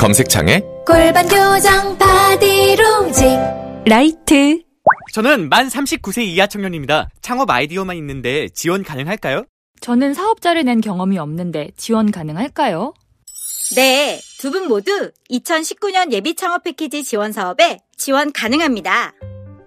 검색창에 골반 교정 바디로직 라이트. 저는 만 39세 이하 청년입니다. 창업 아이디어만 있는데 지원 가능할까요? 저는 사업자를 낸 경험이 없는데 지원 가능할까요? 네, 두 분 모두 2019년 예비 창업 패키지 지원 사업에 지원 가능합니다.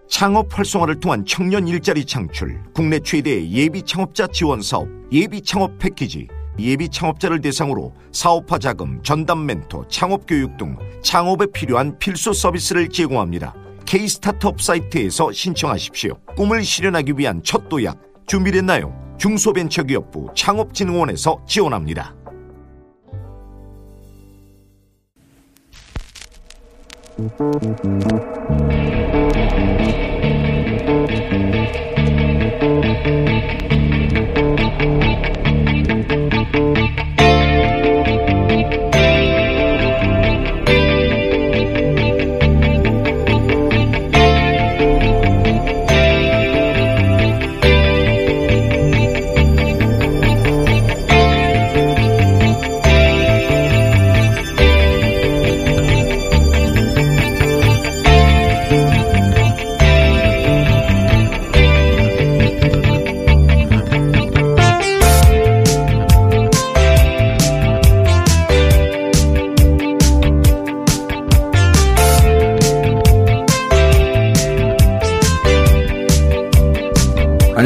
창업 활성화를 통한 청년 일자리 창출, 국내 최대 예비 창업자 지원 사업, 예비 창업 패키지, 예비 창업자를 대상으로 사업화 자금, 전담 멘토, 창업 교육 등 창업에 필요한 필수 서비스를 제공합니다. K 스타트업 사이트에서 신청하십시오. 꿈을 실현하기 위한 첫 도약 준비됐나요? 중소벤처기업부 창업진흥원에서 지원합니다.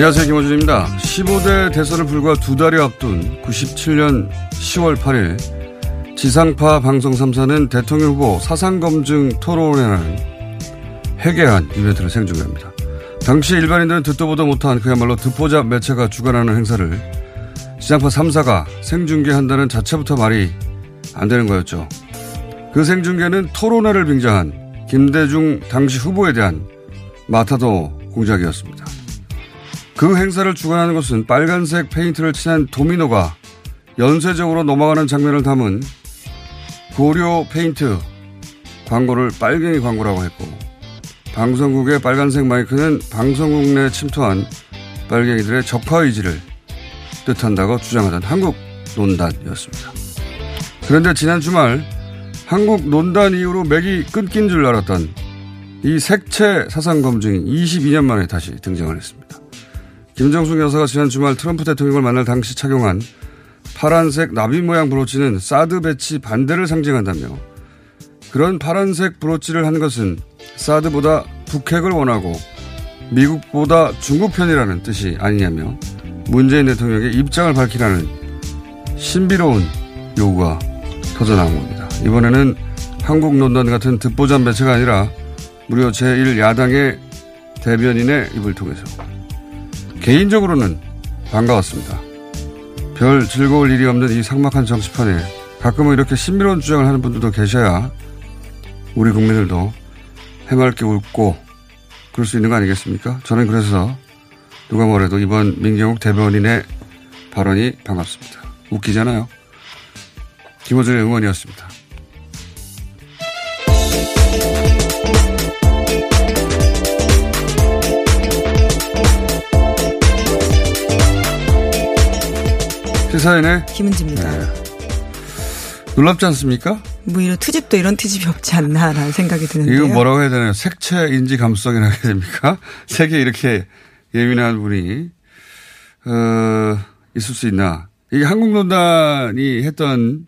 안녕하세요. 김호준입니다. 15대 대선을 불과 두 달이 앞둔 97년 10월 8일 지상파 방송 3사는 대통령 후보 사상검증 토론회라는 회개한 이벤트를 생중계합니다. 당시 일반인들은 듣도 보도 못한 그야말로 듣보잡 매체가 주관하는 행사를 지상파 3사가 생중계한다는 자체부터 말이 안 되는 거였죠. 그 생중계는 토론회를 빙자한 김대중 당시 후보에 대한 마타도 공작이었습니다. 그 행사를 주관하는 것은 빨간색 페인트를 칠한 도미노가 연쇄적으로 넘어가는 장면을 담은 고려 페인트 광고를 빨갱이 광고라고 했고 방송국의 빨간색 마이크는 방송국 내 침투한 빨갱이들의 적화 의지를 뜻한다고 주장하던 한국 논단이었습니다. 그런데 지난 주말 한국 논단 이후로 맥이 끊긴 줄 알았던 이 색채 사상 검증이 22년 만에 다시 등장을 했습니다. 김정숙 여사가 지난 주말 트럼프 대통령을 만날 당시 착용한 파란색 나비 모양 브로치는 사드 배치 반대를 상징한다며 그런 파란색 브로치를 한 것은 사드보다 북핵을 원하고 미국보다 중국 편이라는 뜻이 아니냐며 문재인 대통령의 입장을 밝히라는 신비로운 요구가 터져나온 겁니다. 이번에는 한국 논단 같은 듣보잡 매체가 아니라 무려 제1야당의 대변인의 입을 통해서 개인적으로는 반가웠습니다. 별 즐거울 일이 없는 이 삭막한 정치판에 가끔은 이렇게 신비로운 주장을 하는 분들도 계셔야 우리 국민들도 해맑게 웃고 그럴 수 있는 거 아니겠습니까? 저는 그래서 누가 뭐래도 이번 민경욱 대변인의 발언이 반갑습니다. 웃기잖아요. 김호준의 응원이었습니다. 시사인의 김은지입니다. 네. 놀랍지 않습니까? 뭐 이런 트집도 이런 트집이 없지 않나라는 생각이 드는데요. 이거 뭐라고 해야 되나요? 색채 인지 감수성이라고 해야 됩니까? 색에 이렇게 예민한 분이 어, 있을 수 있나? 이게 한국논단이 했던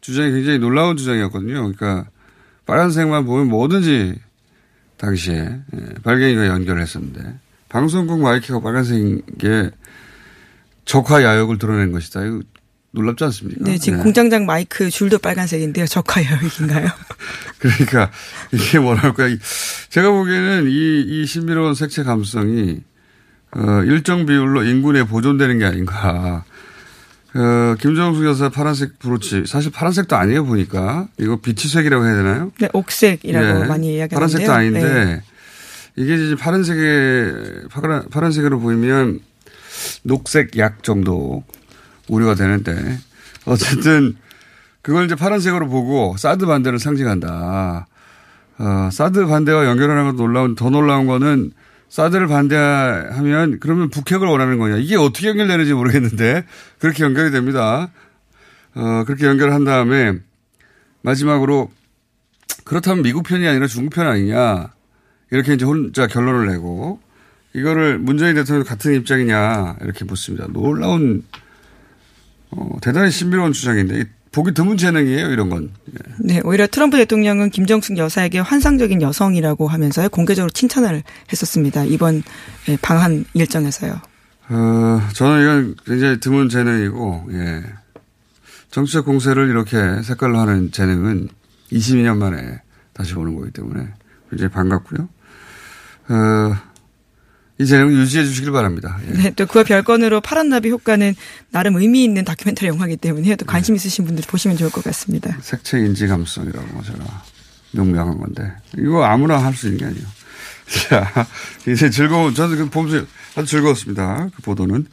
주장이 굉장히 놀라운 주장이었거든요. 그러니까 빨간색만 보면 뭐든지 당시에 예, 발갱이가 연결을 했었는데 방송국 마이크가 빨간색인 게 적화 야욕을 드러낸 것이다. 이거 놀랍지 않습니까? 네, 지금 네. 공장장 마이크 줄도 빨간색인데요. 적화 야욕인가요? 그러니까 이게 뭐랄까. 제가 보기에는 이, 이 신비로운 색채 감성이 어, 일정 비율로 인군에 보존되는 게 아닌가. 어, 김정숙 여사 파란색 브로치. 사실 파란색도 아니에요, 보니까. 이거 비치색이라고 해야 되나요? 네, 옥색이라고 네, 많이 이야기하는데요. 파란색도 아닌데, 네. 이게 이제 파란색에, 파란, 파란색으로 보이면 녹색 약 정도 우려가 되는데, 어쨌든, 그걸 이제 파란색으로 보고 사드 반대를 상징한다. 어, 사드 반대와 연결하는 것도 놀라운, 더 놀라운 거는 사드를 반대하면 그러면 북핵을 원하는 거냐. 이게 어떻게 연결되는지 모르겠는데 그렇게 연결이 됩니다. 어, 그렇게 연결한 다음에 마지막으로 그렇다면 미국 편이 아니라 중국 편 아니냐. 이렇게 이제 혼자 결론을 내고 이거를 문재인 대통령 같은 입장이냐 이렇게 묻습니다. 놀라운 어, 대단히 신비로운 주장인데 보기 드문 재능이에요, 이런 건. 예. 네, 오히려 트럼프 대통령은 김정숙 여사에게 환상적인 여성이라고 하면서 공개적으로 칭찬을 했었습니다. 이번 예, 방한 일정에서요. 어, 저는 이건 굉장히 드문 재능이고, 예. 정치적 공세를 이렇게 색깔로 하는 재능은 22년 만에 다시 보는 거기 때문에 굉장히 반갑고요. 어, 이 재능 유지해 주시길 바랍니다. 예. 네, 또 그와 별건으로 파란 나비 효과는 나름 의미 있는 다큐멘터리 영화이기 때문에 또 관심 있으신 분들 보시면 좋을 것 같습니다. 색채 인지 감성이라고 제가 명명한 건데 이거 아무나 할 수 있는 게 아니에요. 자, 이제 즐거운 저는 그 보면서 아주 즐거웠습니다. 그 보도는.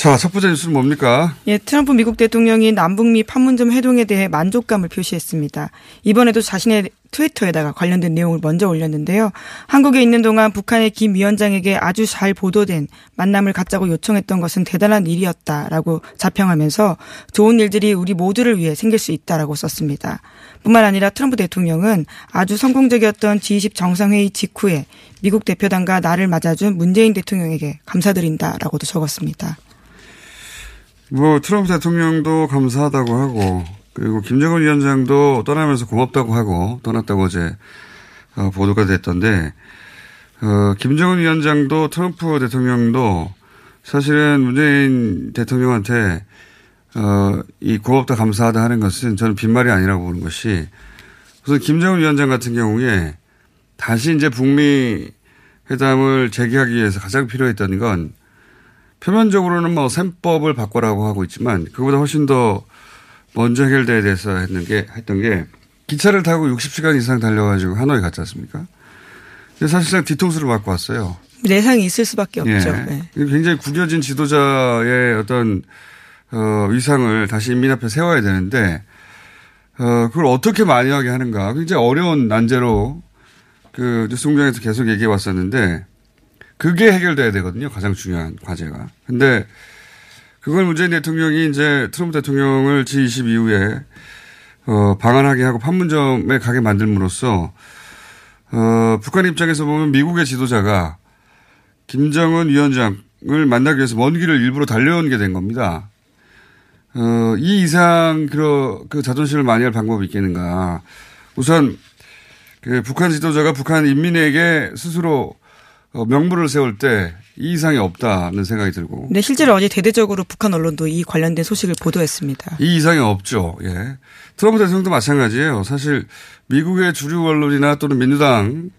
자, 첫 번째 뉴스는 뭡니까? 예, 트럼프 미국 대통령이 남북미 판문점 회동에 대해 만족감을 표시했습니다. 이번에도 자신의 트위터에다가 관련된 내용을 먼저 올렸는데요. 한국에 있는 동안 북한의 김 위원장에게 아주 잘 보도된 만남을 갖자고 요청했던 것은 대단한 일이었다라고 자평하면서 좋은 일들이 우리 모두를 위해 생길 수 있다라고 썼습니다. 뿐만 아니라 트럼프 대통령은 아주 성공적이었던 G20 정상회의 직후에 미국 대표단과 나를 맞아준 문재인 대통령에게 감사드린다라고도 적었습니다. 뭐 트럼프 대통령도 감사하다고 하고 그리고 김정은 위원장도 떠나면서 고맙다고 하고 떠났다고 어제 어, 보도가 됐던데 어, 김정은 위원장도 트럼프 대통령도 사실은 문재인 대통령한테 어, 이 고맙다 감사하다 하는 것은 저는 빈말이 아니라고 보는 것이 우선 김정은 위원장 같은 경우에 다시 이제 북미 회담을 재개하기 위해서 가장 필요했던 건 표면적으로는 뭐 셈법을 바꿔라고 하고 있지만 그보다 훨씬 더 먼저 해결돼야 돼서 했는 게 했던 게 기차를 타고 60시간 이상 달려가지고 하노이 갔지 않습니까? 근데 사실상 뒤통수를 맞고 왔어요. 내상이 있을 수밖에 없죠. 예. 네. 굉장히 구겨진 지도자의 어떤 어, 위상을 다시 인민 앞에 세워야 되는데 어, 그걸 어떻게 만회하게 하는가 굉장히 어려운 난제로 그 뉴스 공장에서 계속 얘기해 왔었는데 그게 해결돼야 되거든요. 가장 중요한 과제가. 근데 그걸 문재인 대통령이 이제 트럼프 대통령을 G20 이후에 어, 방한하게 하고 판문점에 가게 만들므로써 어, 북한 입장에서 보면 미국의 지도자가 김정은 위원장을 만나기 위해서 먼 길을 일부러 달려온 게 된 겁니다. 어, 이 이상 그, 그 자존심을 많이 할 방법이 있겠는가. 우선 그 북한 지도자가 북한 인민에게 스스로 어, 명분을 세울 때이 이상이 없다는 생각이 들고. 네, 실제로 어제 대대적으로 북한 언론도 이 관련된 소식을 보도했습니다. 이 이상이 없죠. 예. 트럼프 대통령도 마찬가지예요. 사실 미국의 주류 언론이나 또는 민주당에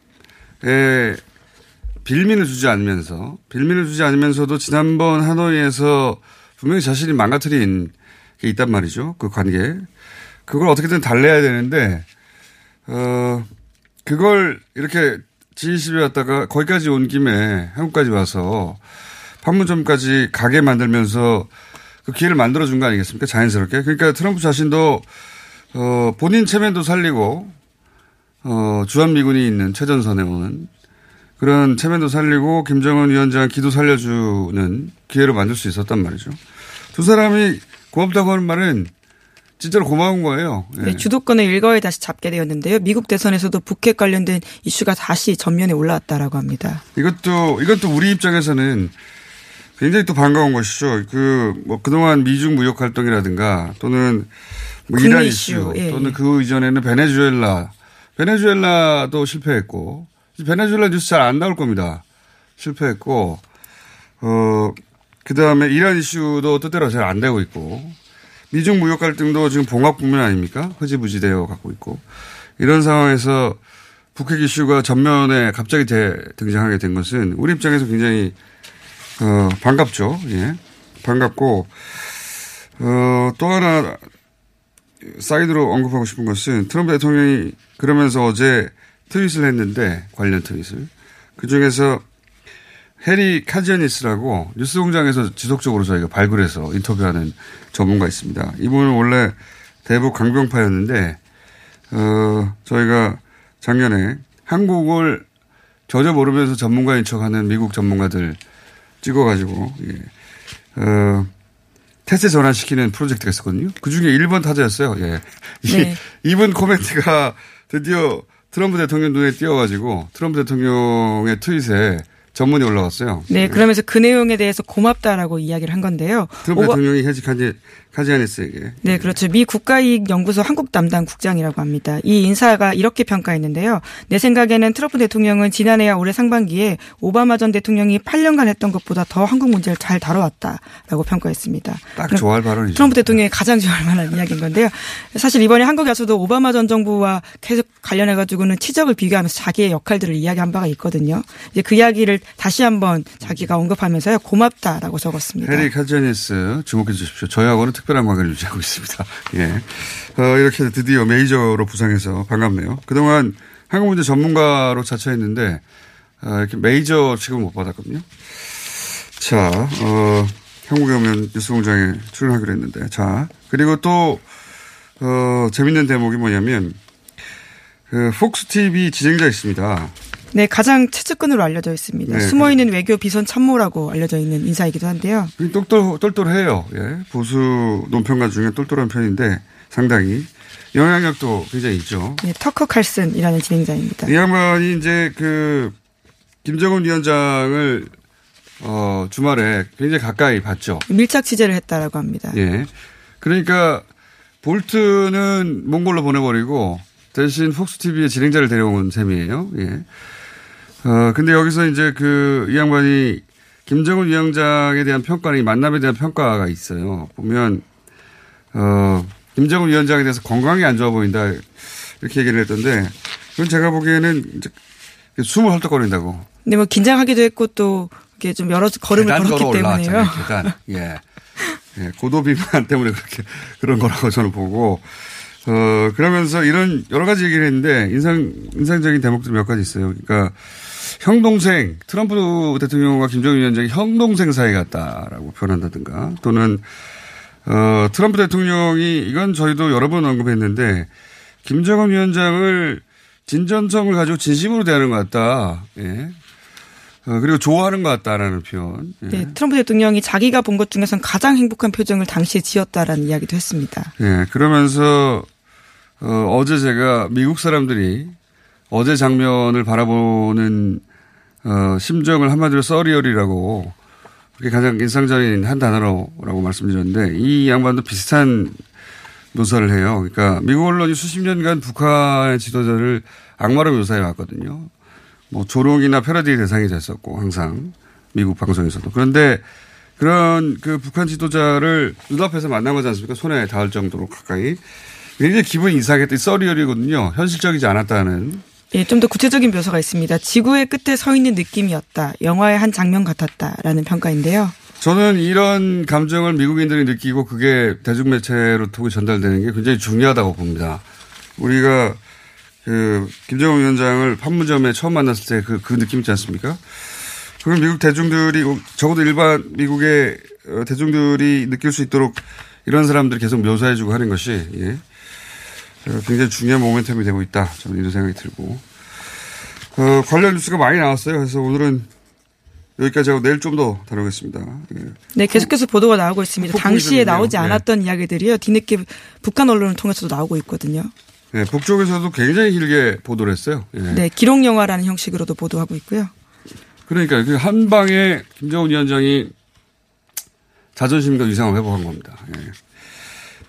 빌민을 주지 않으면서 빌민을 주지 않으면서도 지난번 하노이에서 분명히 자신이 망가뜨린 게 있단 말이죠. 그 관계. 그걸 어떻게든 달래야 되는데 어 그걸 이렇게 G20에 왔다가 거기까지 온 김에 한국까지 와서 판문점까지 가게 만들면서 그 기회를 만들어준 거 아니겠습니까? 자연스럽게. 그러니까 트럼프 자신도 어, 본인 체면도 살리고 어, 주한미군이 있는 최전선에 오는 그런 체면도 살리고 김정은 위원장 기도 살려주는 기회를 만들 수 있었단 말이죠. 두 사람이 고맙다고 하는 말은 진짜로 고마운 거예요. 네. 네, 주도권을 일거에 다시 잡게 되었는데요. 미국 대선에서도 북핵 관련된 이슈가 다시 전면에 올라왔다라고 합니다. 이것도 이것도 우리 입장에서는 굉장히 또 반가운 것이죠. 그, 뭐, 그동안 미중 무역 활동이라든가 또는 뭐 이란 이슈, 예, 또는 예. 그 이전에는 베네수엘라, 베네수엘라도 실패했고, 베네수엘라 뉴스 잘 안 나올 겁니다. 실패했고, 어, 그 다음에 이란 이슈도 뜻대로 잘 안 되고 있고, 미중 무역 갈등도 지금 봉합 국면 아닙니까? 흐지부지 되어 갖고 있고, 이런 상황에서 북핵 이슈가 전면에 갑자기 대- 등장하게 된 것은 우리 입장에서 굉장히 어, 반갑죠. 예. 반갑고, 어, 또 하나 사이드로 언급하고 싶은 것은 트럼프 대통령이 그러면서 어제 트윗을 했는데, 관련 트윗을. 그 중에서 해리 카지아니스라고 뉴스공장에서 지속적으로 저희가 발굴해서 인터뷰하는 전문가 있습니다. 이분은 원래 대북 강병파였는데, 어, 저희가 작년에 한국을 전혀 모르면서 전문가인 척하는 미국 전문가들 찍어가지고 예. 어, 테스트 전환시키는 프로젝트가 있었거든요. 그 중에 1번 타자였어요. 예. 이, 네. 이분 코멘트가 드디어 트럼프 대통령 눈에 띄어가지고 트럼프 대통령의 트윗에 전문이 올라왔어요. 네, 그러면서 그 내용에 대해서 고맙다라고 이야기를 한 건데요. 트럼프 오바- 대통령이 카지, 카지아니스에게 네, 그렇죠. 미 국가이익연구소 한국 담당 국장이라고 합니다. 이 인사가 이렇게 평가했는데요. 내 생각에는 트럼프 대통령은 지난해와 올해 상반기에 오바마 전 대통령이 8년간 했던 것보다 더 한국 문제를 잘 다뤄왔다라고 평가했습니다. 딱 좋아할 발언이죠. 트럼프 대통령이 가장 좋아할 만한 이야기인 건데요. 사실 이번에 한국에 와서도 오바마 전 정부와 계속 관련해 가지고는 치적을 비교하면서 자기의 역할들을 이야기한 바가 있거든요. 이제 그 이야기를 다시 한번 자기가 언급하면서요. 고맙다라고 적었습니다. 해리 카지아니스 주목해 주십시오. 저희하고는 특별한 관계를 유지하고 있습니다. 예. 어, 이렇게 드디어 메이저로 부상해서 반갑네요. 그동안 한국 문제 전문가로 자처했는데, 어, 이렇게 메이저 취급을 못 받았거든요. 자, 어, 한국에 오면 뉴스 공장에 출연하기로 했는데, 자, 그리고 또, 어, 재밌는 대목이 뭐냐면, 그, 폭스 TV 진행자 있습니다. 네, 가장 최측근으로 알려져 있습니다. 네, 숨어있는 외교 비선 참모라고 알려져 있는 인사이기도 한데요. 똘똘, 똘똘해요. 예. 보수 논평가 중에 똘똘한 편인데 상당히 영향력도 굉장히 있죠. 네, 터커 칼슨이라는 진행자입니다. 이 양반이 이제 그 김정은 위원장을 어, 주말에 굉장히 가까이 봤죠. 밀착 취재를 했다라고 합니다. 예. 그러니까 볼트는 몽골로 보내버리고 대신 폭스TV의 진행자를 데려온 셈이에요. 예. 어, 근데 여기서 이제 그 이 양반이 김정은 위원장에 대한 평가는 이 만남에 대한 평가가 있어요. 보면, 어, 김정은 위원장에 대해서 건강이 안 좋아 보인다. 이렇게 얘기를 했던데, 그건 제가 보기에는 이제 숨을 헐떡거린다고. 근데 뭐 긴장하기도 했고 또 이렇게 좀 여러 걸음을 걸었기 때문에요. 계단. 예. 예, 고도 비만 때문에 그렇게 그런 거라고 저는 보고 어 그러면서 이런 여러 가지 얘기를 했는데 인상 인상적인 대목들이 몇 가지 있어요. 그러니까 형 동생 트럼프 대통령과 김정은 위원장이 형 동생 사이 같다라고 표현한다든가 또는 어 트럼프 대통령이 이건 저희도 여러 번 언급했는데 김정은 위원장을 진전성을 가지고 진심으로 대하는 것 같다. 예. 어, 그리고 좋아하는 것 같다라는 표현. 예. 네, 트럼프 대통령이 자기가 본 것 중에선 가장 행복한 표정을 당시에 지었다라는 이야기도 했습니다. 예, 그러면서 어, 어제 제가 미국 사람들이 어제 장면을 바라보는 어, 심정을 한마디로 서리얼이라고 그게 가장 인상적인 한 단어라고 말씀드렸는데 이 양반도 비슷한 묘사를 해요. 그러니까 미국 언론이 수십 년간 북한의 지도자를 악마로 묘사해 왔거든요. 뭐 조롱이나 패러디의 대상이 됐었고 항상 미국 방송에서도 그런데 그런 그 북한 지도자를 눈앞에서 만난 거지 않습니까? 손에 닿을 정도로 가까이 굉장히 기분이 이상했던 서리얼이거든요. 현실적이지 않았다는 예, 좀 더 구체적인 묘사가 있습니다. 지구의 끝에 서 있는 느낌이었다. 영화의 한 장면 같았다라는 평가인데요. 저는 이런 감정을 미국인들이 느끼고 그게 대중매체로 통해 전달되는 게 굉장히 중요하다고 봅니다. 우리가 그 김정은 위원장을 판문점에 처음 만났을 때 그 그 느낌 있지 않습니까? 그걸 미국 대중들이 적어도 일반 미국의 어, 대중들이 느낄 수 있도록 이런 사람들이 계속 묘사해주고 하는 것이 예. 어, 굉장히 중요한 모멘텀이 되고 있다. 저는 이런 생각이 들고 어, 관련 뉴스가 많이 나왔어요. 그래서 오늘은 여기까지 하고 내일 좀 더 다루겠습니다. 예. 네, 계속해서 보도가 나오고 있습니다. 당시에. 나오지 네. 않았던 이야기들이요. 뒤늦게 북한 언론을 통해서도 나오고 있거든요. 네, 북쪽에서도 굉장히 길게 보도를 했어요. 예. 네, 기록 영화라는 형식으로도 보도하고 있고요. 그러니까 그 한 방에 김정은 위원장이 자존심도 이상을 회복한 겁니다. 예.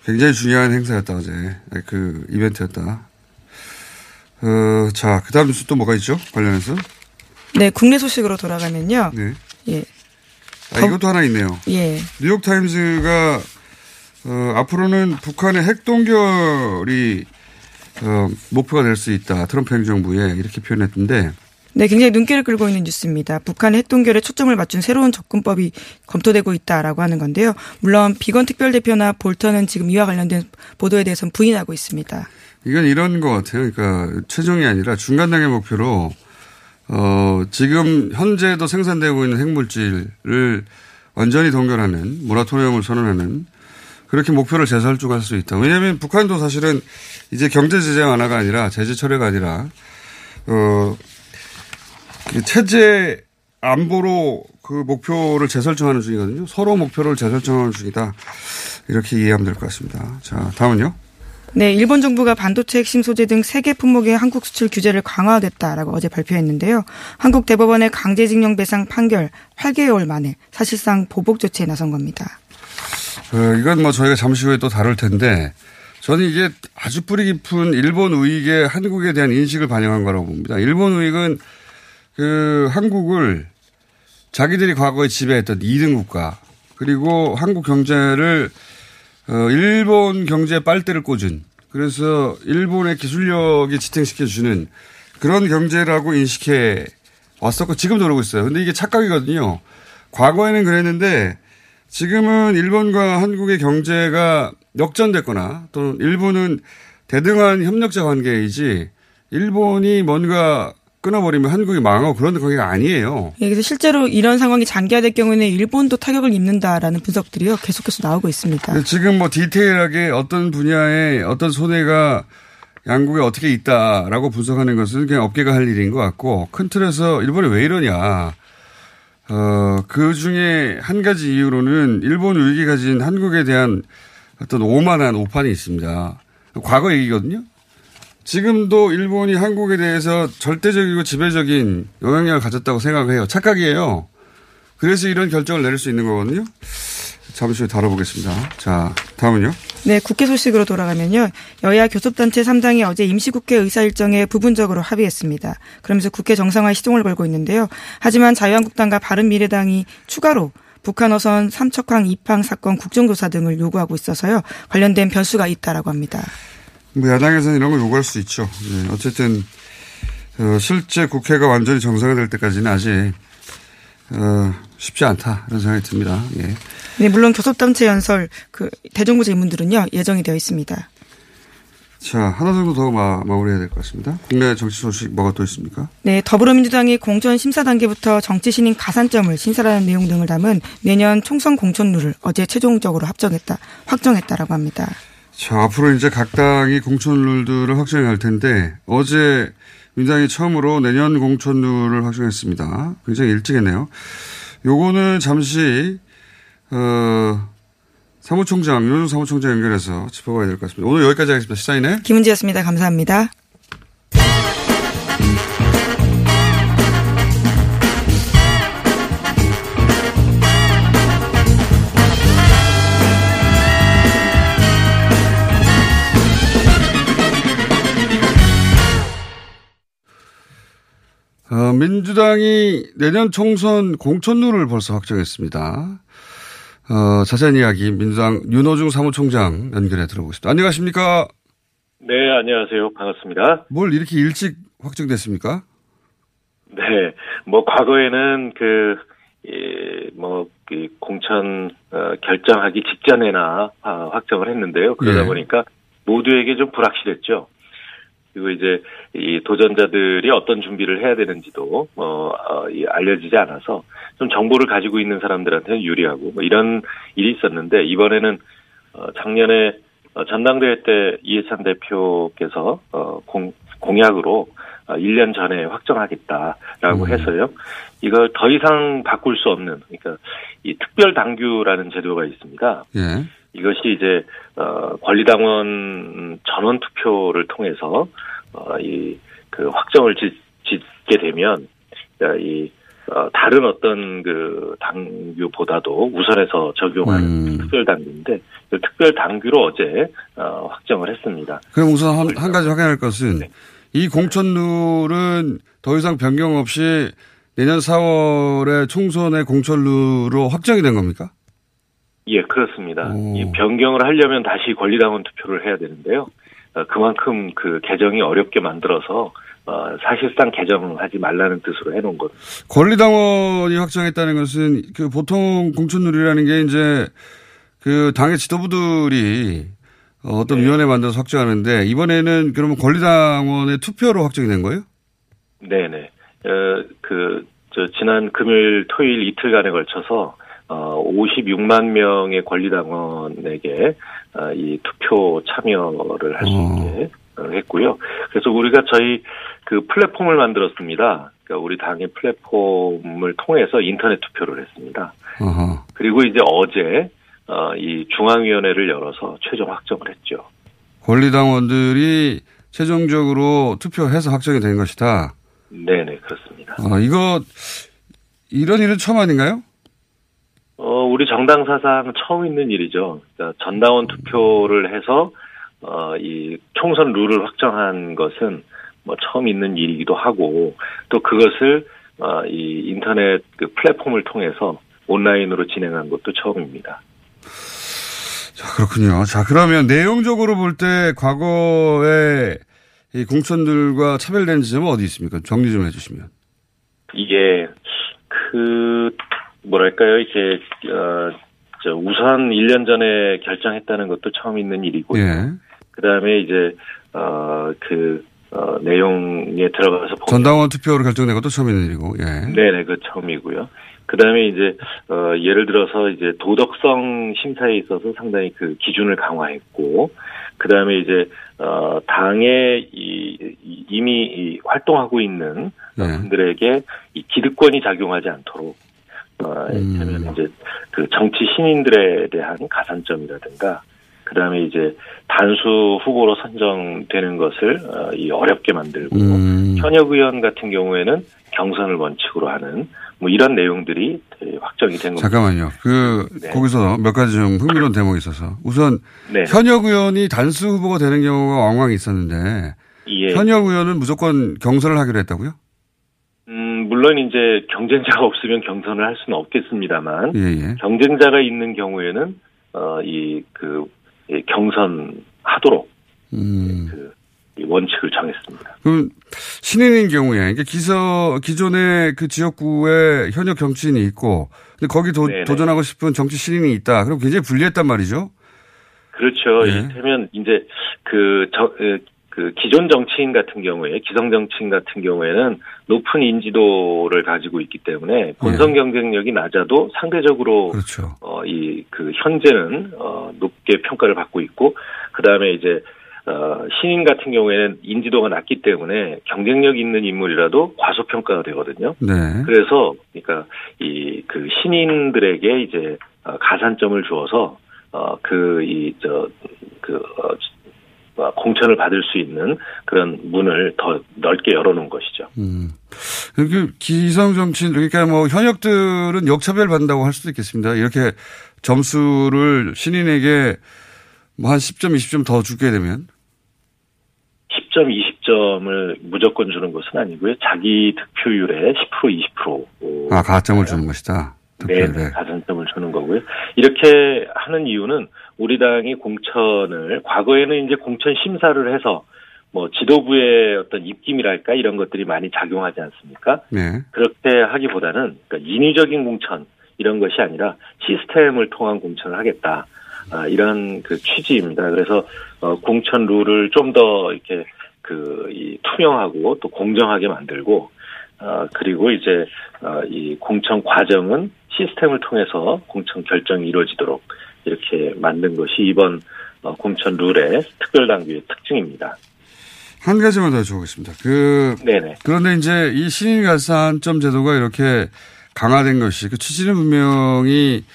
굉장히 중요한 행사였다, 어제. 예, 그 이벤트였다. 어, 자, 그 다음 뉴스 또 뭐가 있죠? 관련해서? 네, 국내 소식으로 돌아가면요. 네. 예. 아, 이것도 하나 있네요. 예. 뉴욕타임즈가 어, 앞으로는 북한의 핵 동결이 어, 목표가 될 수 있다. 트럼프 행정부에 이렇게 표현했던데 네, 굉장히 눈길을 끌고 있는 뉴스입니다. 북한의 핵 동결에 초점을 맞춘 새로운 접근법이 검토되고 있다라고 하는 건데요. 물론 비건 특별대표나 볼턴은 지금 이와 관련된 보도에 대해서는 부인하고 있습니다. 이건 이런 것 같아요. 그러니까 최종이 아니라 중간 단계 목표로 어, 지금 현재도 생산되고 있는 핵물질을 완전히 동결하는 모라토리엄을 선언하는 그렇게 목표를 재설정할 수 있다. 왜냐하면 북한도 사실은 이제 경제 제재 완화가 아니라 제재 철회가 아니라 어, 그 체제 안보로 그 목표를 재설정하는 중이거든요. 서로 목표를 재설정하는 중이다. 이렇게 이해하면 될 것 같습니다. 자, 다음은요. 네, 일본 정부가 반도체 핵심 소재 등 세계 품목의 한국 수출 규제를 강화하겠다라고 어제 발표했는데요. 한국 대법원의 강제징용 배상 판결 8개월 만에 사실상 보복 조치에 나선 겁니다. 어, 이건 뭐 저희가 잠시 후에 또 다룰 텐데 저는 이게 아주 뿌리 깊은 일본 우익의 한국에 대한 인식을 반영한 거라고 봅니다. 일본 우익은 그 한국을 자기들이 과거에 지배했던 2등 국가 그리고 한국 경제를 어, 일본 경제에 빨대를 꽂은 그래서 일본의 기술력이 지탱시켜 주는 그런 경제라고 인식해 왔었고 지금도 그러고 있어요. 근데 이게 착각이거든요. 과거에는 그랬는데 지금은 일본과 한국의 경제가 역전됐거나 또는 일본은 대등한 협력자 관계이지 일본이 뭔가 끊어버리면 한국이 망하고 그런 관계가 아니에요. 예, 그래서 실제로 이런 상황이 장기화될 경우에는 일본도 타격을 입는다라는 분석들이요 계속해서 나오고 있습니다. 지금 뭐 디테일하게 어떤 분야에 어떤 손해가 양국에 어떻게 있다라고 분석하는 것은 그냥 업계가 할 일인 것 같고 큰 틀에서 일본이 왜 이러냐. 어, 그 중에 한 가지 이유로는 일본 위기 가진 한국에 대한 어떤 오만한 오판이 있습니다. 과거 얘기거든요. 지금도 일본이 한국에 대해서 절대적이고 지배적인 영향력을 가졌다고 생각해요. 착각이에요. 그래서 이런 결정을 내릴 수 있는 거거든요. 잠시 후에 다뤄보겠습니다. 자, 다음은요. 네, 국회 소식으로 돌아가면요. 여야 교섭단체 3당이 어제 임시국회 의사 일정에 부분적으로 합의했습니다. 그러면서 국회 정상화 시동을 걸고 있는데요. 하지만 자유한국당과 바른미래당이 추가로 북한 어선 삼척항 입항 사건 국정조사 등을 요구하고 있어서요. 관련된 변수가 있다라고 합니다. 뭐 야당에서는 이런 걸 요구할 수 있죠. 네, 어쨌든 어, 실제 국회가 완전히 정상화될 때까지는 아직 어, 쉽지 않다 이런 생각이 듭니다. 예. 네, 물론 교섭단체 연설 그 대정부 질문들은요 예정이 되어 있습니다. 자 하나 정도 더 마, 마무리해야 될 것 같습니다. 국내 정치 소식 뭐가 또 있습니까? 네, 더불어민주당이 공천 심사 단계부터 정치 신인 가산점을 신설하는 내용 등을 담은 내년 총선 공천룰을 어제 최종적으로 합정했다 확정했다라고 합니다. 자, 앞으로 이제 각 당이 공천 룰들을 확정해 갈 텐데 어제 민주당이 처음으로 내년 공천 룰을 확정했습니다. 굉장히 일찍 했네요. 요거는 잠시 어 사무총장, 윤호중 사무총장 연결해서 짚어봐야 될 것 같습니다. 오늘 여기까지 하겠습니다. 시사인의 김은지였습니다. 감사합니다. 민주당이 내년 총선 공천룰을 벌써 확정했습니다. 어, 자세한 이야기 민주당 윤호중 사무총장 연결해 들어보겠습니다. 안녕하십니까? 네, 안녕하세요. 반갑습니다. 뭘 이렇게 일찍 확정됐습니까? 네, 뭐 과거에는 그, 예, 뭐, 그 공천 어, 결정하기 직전에나 아, 확정을 했는데요. 그러다 예. 보니까 모두에게 좀 불확실했죠. 그리고 이제 이 도전자들이 어떤 준비를 해야 되는지도 뭐 어, 이 알려지지 않아서 좀 정보를 가지고 있는 사람들한테는 유리하고 뭐 이런 일이 있었는데 이번에는 어, 작년에 어, 전당대회 때 이해찬 대표께서 어, 공, 공약으로 어, 1년 전에 확정하겠다라고 해서요. 이걸 더 이상 바꿀 수 없는 그러니까 이 특별 당규라는 제도가 있습니다. 예. 이것이 이제 어 권리당원 전원 투표를 통해서 어 이그 확정을 짓, 짓게 되면 그러니까 이 어, 다른 어떤 그 당규보다도 우선해서 적용하는 음. 특별 당규인데 그 특별 당규로 어제 어, 확정을 했습니다. 그럼 우선 한, 한 가지 확인할 것은 이 공천룰은 더 이상 변경 없이 내년 4월에 총선의 공천룰로 확정이 된 겁니까? 예, 그렇습니다. 이 변경을 하려면 다시 권리당원 투표를 해야 되는데요. 어, 그만큼 그 개정이 어렵게 만들어서 어, 사실상 개정하지 말라는 뜻으로 해놓은 것. 권리당원이 확정했다는 것은 그 보통 공천룰이라는 게 이제 그 당의 지도부들이 어떤 위원회 만들어서 확정하는데 이번에는 그러면 권리당원의 투표로 확정이 된 거예요? 네네. 어, 그, 저, 지난 금요일, 토요일 이틀간에 걸쳐서, 어, 56만 명의 권리당원에게, 어, 이 투표 참여를 할 수 있게 어, 했고요. 그래서 우리가 저희 그 플랫폼을 만들었습니다. 그러니까 우리 당의 플랫폼을 통해서 인터넷 투표를 했습니다. 어허. 그리고 이제 어제, 어, 이 중앙위원회를 열어서 최종 확정을 했죠. 권리당원들이 최종적으로 투표해서 확정이 된 것이다. 네네, 그렇습니다. 어, 이거 이런 일은 처음 아닌가요? 어, 우리 정당 사상 처음 있는 일이죠. 그러니까 전당원 투표를 해서, 어, 이 총선 룰을 확정한 것은 뭐 처음 있는 일이기도 하고, 또 그것을, 어, 이 인터넷 그 플랫폼을 통해서 온라인으로 진행한 것도 처음입니다. 자, 그렇군요. 자, 그러면 내용적으로 볼 때 과거에 이 공천들과 차별된 지점은 어디 있습니까? 정리 좀 해주시면. 이게, 그, 뭐랄까요, 이게, 어, 저 우선 1년 전에 결정했다는 것도 처음 있는 일이고요. 예. 그 다음에 이제, 어, 그, 어, 내용에 들어가서 보면. 전당원 투표로 결정된 것도 처음 있는 일이고, 예. 네네, 그 처음이고요. 그 다음에 이제, 어, 예를 들어서 이제 도덕성 심사에 있어서 상당히 그 기준을 강화했고, 그 다음에 이제, 어, 당에 이, 이- 이미 이 활동하고 있는 예. 분들에게 이 기득권이 작용하지 않도록, 어, 이를테면 이제 그 정치 신인들에 대한 가산점이라든가, 그 다음에 이제 단수 후보로 선정되는 것을, 어, 이 어렵게 만들고, 음. 현역 의원 같은 경우에는 경선을 원칙으로 하는 뭐 이런 내용들이 예, 확정이 된 겁니다. 잠깐만요. 그, 네. 거기서 몇 가지 좀 흥미로운 대목이 있어서. 우선, 네. 현역 의원이 단수 후보가 되는 경우가 왕왕 있었는데, 예. 현역 의원은 무조건 경선을 하기로 했다고요? 음, 물론 이제 경쟁자가 없으면 경선을 할 수는 없겠습니다만 예, 예. 경쟁자가 있는 경우에는 어, 이그 경선하도록 음. 그이 원칙을 정했습니다. 그럼 신인인 경우에 그러니까 기서 기존의 그 지역구에 현역 정치인이 있고 근데 거기 도, 네네. 도전하고 싶은 정치 신인이 있다. 그럼 굉장히 불리했단 말이죠. 그렇죠. 예. 이를테면 이제 그, 저, 에, 그 기존 정치인 같은 경우에 기성 정치인 같은 경우에는 높은 인지도를 가지고 있기 때문에 본선 경쟁력이 낮아도 상대적으로 그렇죠. 어, 이, 그, 현재는, 어, 높게 평가를 받고 있고, 그 다음에 이제, 어, 신인 같은 경우에는 인지도가 낮기 때문에 경쟁력 있는 인물이라도 과소평가가 되거든요. 네. 그래서, 그러니까, 이, 그, 신인들에게 이제, 어, 가산점을 주어서, 어, 그, 이, 저, 그, 어, 어, 공천을 받을 수 있는 그런 문을 더 넓게 열어놓은 것이죠. 음. 그 기성 정치인 그러니까 뭐 현역들은 역차별 받는다고 할 수도 있겠습니다. 이렇게 점수를 신인에게 뭐 한 10점, 20점 더 주게 되면 10점, 20점을 무조건 주는 것은 아니고요. 자기 득표율의 10% 20%아 가점을 주는 것이다. 네, 득표율에. 가산점을 주는 거고요. 이렇게 하는 이유는 우리 당이 공천을 과거에는 이제 공천 심사를 해서 뭐 지도부의 어떤 입김이랄까 이런 것들이 많이 작용하지 않습니까? 네. 그렇게 하기보다는 그러니까 인위적인 공천 이런 것이 아니라 시스템을 통한 공천을 하겠다. 아, 이런 그 취지입니다. 그래서 어, 공천 룰을 좀 더 이렇게 그 이 투명하고 또 공정하게 만들고 어, 그리고 이제 어, 이 공천 과정은 시스템을 통해서 공천 결정이 이루어지도록 이렇게 만든 것이 이번 어, 공천 룰의 특별 당규의 특징입니다. 한 가지만 더 여쭤보겠습니다. 그 네네. 그런데 이제 이 신인 가산점 제도가 이렇게 강화된 것이 그 취지는 분명히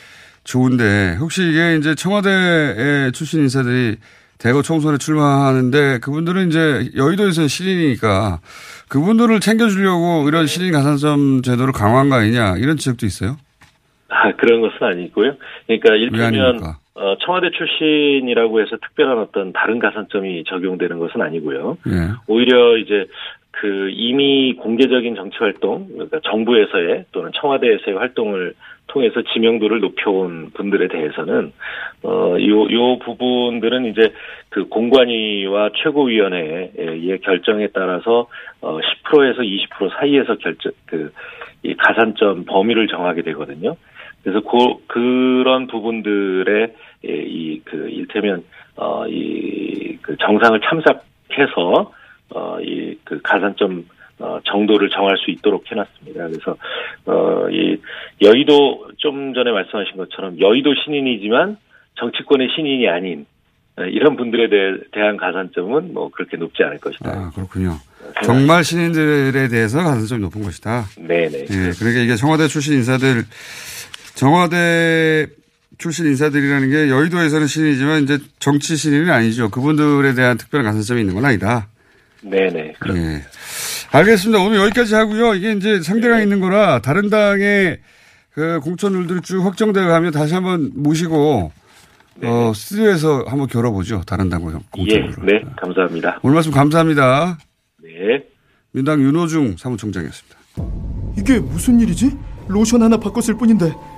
좋은데 혹시 이게 이제 청와대 출신 인사들이 대거 총선에 출마하는데 그분들은 이제 여의도에서는 신인이니까 그분들을 챙겨주려고 이런 신인 가산점 제도를 강화한 거 아니냐 이런 지적도 있어요. 아, 그런 것은 아니고요. 그러니까 아닙니까? 어, 청와대 출신이라고 해서 특별한 어떤 다른 가산점이 적용되는 것은 아니고요. 예. 오히려 이제 그 이미 공개적인 정치 활동, 그러니까 정부에서의 또는 청와대에서의 활동을 통해서 지명도를 높여온 분들에 대해서는 어요 요 부분들은 이제 그 공관위와 최고위원회의 결정에 따라서 어 10%에서 20% 사이에서 결정 그 이 가산점 범위를 정하게 되거든요. 그래서 그 그런 부분들의 이그 일테면 어이그 정상을 참석해서 어이 그 가산점 어, 정도를 정할 수 있도록 해놨습니다. 그래서 어, 이 여의도 좀 전에 말씀하신 것처럼 여의도 신인이지만 정치권의 신인이 아닌 어, 이런 분들에 대해, 대한 가산점은 뭐 그렇게 높지 않을 것이다. 아, 그렇군요. 정말 신인들에 대해서 가산점이 높은 것이다. 네네. 예, 그러니까 이게 청와대 출신 인사들, 청와대 출신 인사들이라는 게 여의도에서는 신인이지만 이제 정치 신인은 아니죠. 그분들에 대한 특별한 가산점이 있는 건 아니다. 네네. 예. 알겠습니다. 오늘 여기까지 하고요. 이게 이제 상대가 있는 거라 다른 당의 그 공천률들이 쭉 확정되어 가면 다시 한번 모시고 어, 스튜디오에서 한번 겨뤄보죠. 다른 당과 예, 공천으로. 네, 감사합니다. 오늘 말씀 감사합니다. 네. 민당 윤호중 사무총장이었습니다. 이게 무슨 일이지? 로션 하나 바꿨을 뿐인데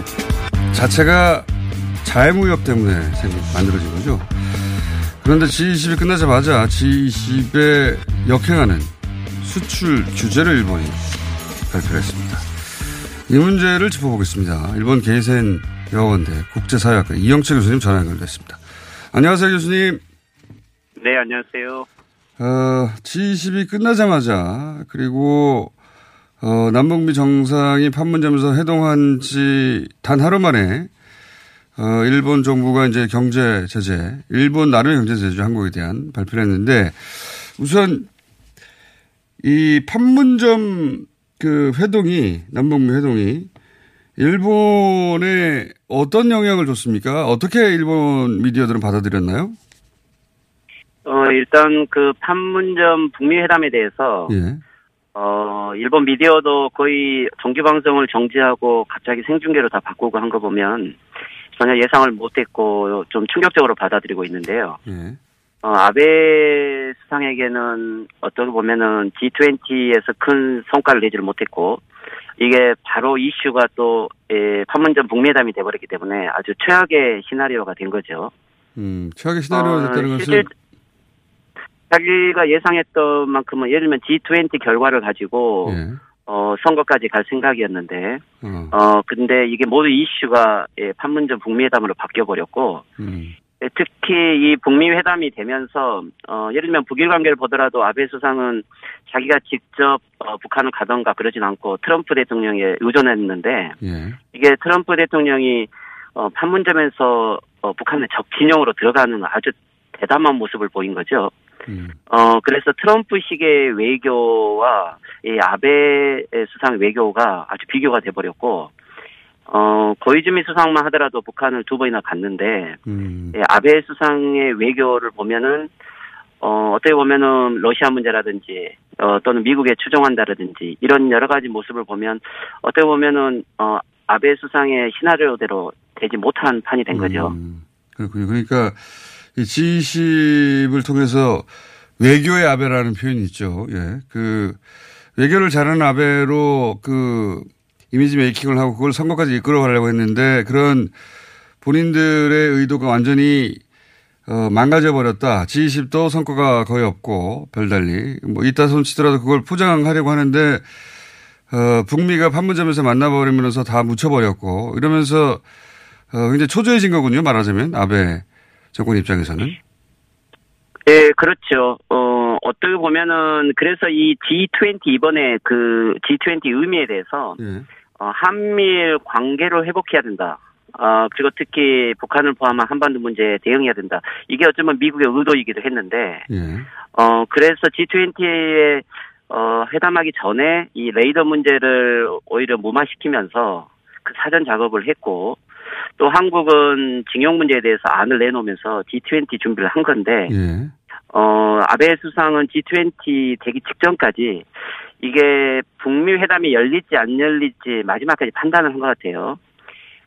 G20 자체가 자유무역 때문에 생긴, 만들어진 거죠. 그런데 G20이 끝나자마자 G20에 역행하는 수출 규제를 일본이 발표를 했습니다. 이 문제를 짚어보겠습니다. 일본 게이센 여원대 국제사회학과 이영채 교수님 전화 연결됐습니다. 안녕하세요, 교수님. 네, 안녕하세요. 어, G20이 끝나자마자 그리고 어, 남북미 정상이 판문점에서 회동한 지 단 하루 만에 어, 일본 정부가 이제 경제 제재, 일본 나름의 경제 제재 한국에 대한 발표를 했는데 우선 이 판문점 그 회동이 남북미 회동이 일본에 어떤 영향을 줬습니까? 어떻게 일본 미디어들은 받아들였나요? 어, 일단 그 판문점 북미 회담에 대해서 예. 어, 일본 미디어도 거의 정규 방송을 정지하고 갑자기 생중계로 다 바꾸고 한 거 보면 전혀 예상을 못했고 좀 충격적으로 받아들이고 있는데요. 예. 어, 아베 수상에게는 어떻게 보면은 G20에서 큰 성과를 내지를 못했고 이게 바로 이슈가 또 예, 판문점 북미회담이 돼버렸기 때문에 아주 최악의 시나리오가 된 거죠. 음, 최악의 시나리오가 어, 됐다는 것은 실질- 자기가 예상했던 만큼은 예를 들면 G20 결과를 가지고 예. 어, 선거까지 갈 생각이었는데 어, 어 근데 이게 모두 이슈가 예, 판문점 북미회담으로 바뀌어 버렸고 음, 예, 특히 이 북미 회담이 되면서 어 예를 들면 북일 관계를 보더라도 아베 수상은 자기가 직접 어, 북한을 가던가 그러진 않고 트럼프 대통령에 의존했는데 예. 이게 트럼프 대통령이 어 판문점에서 어, 북한의 적 진영으로 들어가는 아주 대담한 모습을 보인 거죠. 음. 어 그래서 트럼프식의 외교와 이 아베 수상 외교가 아주 비교가 돼 버렸고 어 고이즈미 수상만 하더라도 북한을 두 번이나 갔는데 음. 예, 아베 수상의 외교를 보면은 어 어떻게 보면은 러시아 문제라든지 어 또는 미국에 추종한다라든지 이런 여러 가지 모습을 보면 어떻게 보면은 어 아베 수상의 시나리오대로 되지 못한 판이 된 거죠. 음, 그렇군요. 그러니까 이 G20을 통해서 외교의 아베라는 표현이 있죠. 예. 그 외교를 잘하는 아베로 그 이미지 메이킹을 하고 그걸 선거까지 이끌어 가려고 했는데 그런 본인들의 의도가 완전히 어, 망가져 버렸다. G20도 성과가 거의 없고 별달리 뭐 이따 손치더라도 그걸 포장하려고 하는데 어, 북미가 판문점에서 만나버리면서 다 묻혀버렸고 이러면서 어, 굉장히 초조해진 거군요. 말하자면 아베 정권 입장에서는. 예, 그렇죠. 어, 어떻게 보면은, 그래서 이 G20 이번에 그 G20 의미에 대해서, 예. 어, 한미일 관계를 회복해야 된다. 어, 그리고 특히 북한을 포함한 한반도 문제에 대응해야 된다. 이게 어쩌면 미국의 의도이기도 했는데, 예. 어, 그래서 G20에, 어, 회담하기 전에 이 레이더 문제를 오히려 무마시키면서 그 사전 작업을 했고, 또 한국은 징용 문제에 대해서 안을 내놓으면서 G20 준비를 한 건데, 예. 어, 아베 수상은 G20 되기 직전까지 이게 북미 회담이 열릴지 안 열릴지 마지막까지 판단을 한 것 같아요.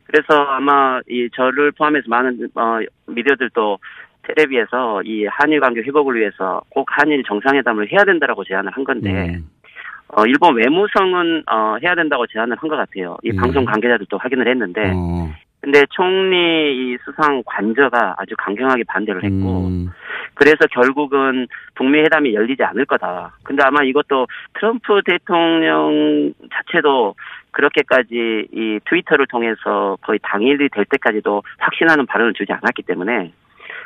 그래서 아마 이 저를 포함해서 많은 어, 미디어들도 텔레비에서 이 한일 관계 회복을 위해서 꼭 한일 정상회담을 해야 된다라고 제안을 한 건데 음. 어, 일본 외무성은 어, 해야 된다고 제안을 한 것 같아요. 이 예. 방송 관계자들도 확인을 했는데 어. 근데 총리 이 수상 관저가 아주 강경하게 반대를 했고 음. 그래서 결국은 북미 회담이 열리지 않을 거다. 근데 아마 이것도 트럼프 대통령 자체도 그렇게까지 이 트위터를 통해서 거의 당일이 될 때까지도 확신하는 발언을 주지 않았기 때문에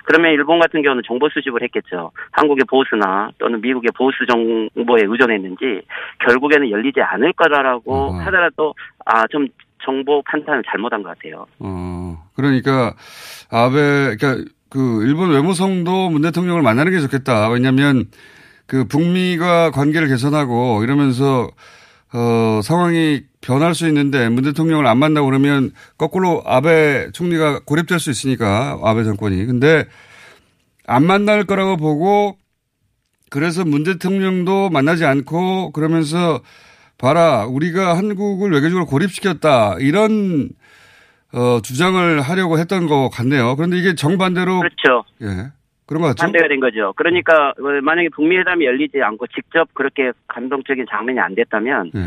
그러면 일본 같은 경우는 정보 수집을 했겠죠. 한국의 보수나 또는 미국의 보수 정보에 의존했는지 결국에는 열리지 않을 거라고 하더라도 아 좀 정보 판단을 잘못한 것 같아요. 어. 그러니까 아베 그러니까 그 일본 외무성도 문 대통령을 만나는 게 좋겠다. 왜냐하면 그 북미가 관계를 개선하고 이러면서 어 상황이 변할 수 있는데 문 대통령을 안 만나고 그러면 거꾸로 아베 총리가 고립될 수 있으니까 아베 정권이 근데 안 만날 거라고 보고 그래서 문 대통령도 만나지 않고 그러면서 봐라 우리가 한국을 외교적으로 고립시켰다 이런 어, 주장을 하려고 했던 것 같네요. 그런데 이게 정반대로 그렇죠. 예 그런 것 같죠. 반대가 된 거죠. 그러니까 어, 만약에 북미 회담이 열리지 않고 직접 그렇게 감동적인 장면이 안 됐다면 예.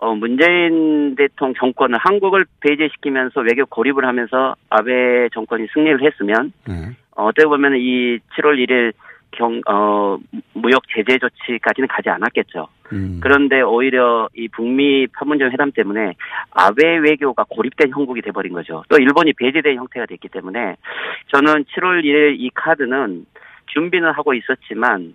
어, 문재인 대통령 정권은 한국을 배제시키면서 외교 고립을 하면서 아베 정권이 승리를 했으면 예. 어, 어떻게 보면 이 7월 1일 경, 어, 무역 제재 조치까지는 가지 않았겠죠. 음. 그런데 오히려 이 북미 판문점 회담 때문에 아베 외교가 고립된 형국이 돼버린 거죠. 또 일본이 배제된 형태가 됐기 때문에 저는 7월 1일 이 카드는 준비는 하고 있었지만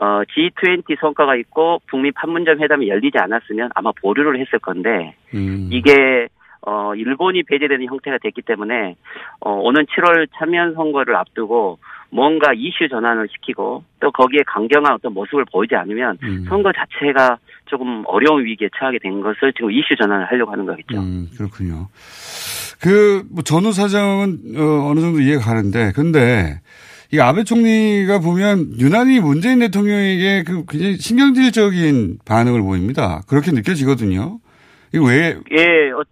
어, G20 성과가 있고 북미 판문점 회담이 열리지 않았으면 아마 보류를 했을 건데 음. 이게 어, 일본이 배제되는 형태가 됐기 때문에 어, 오는 7월 참여연 선거를 앞두고 뭔가 이슈 전환을 시키고 또 거기에 강경한 어떤 모습을 보이지 않으면 음. 선거 자체가 조금 어려운 위기에 처하게 된 것을 지금 이슈 전환을 하려고 하는 거겠죠. 음, 그렇군요. 그, 뭐, 전후 사정은, 어, 어느 정도 이해가 가는데, 근데, 이 아베 총리가 보면 유난히 문재인 대통령에게 그 굉장히 신경질적인 반응을 보입니다. 그렇게 느껴지거든요. 이거 왜, 예, 어,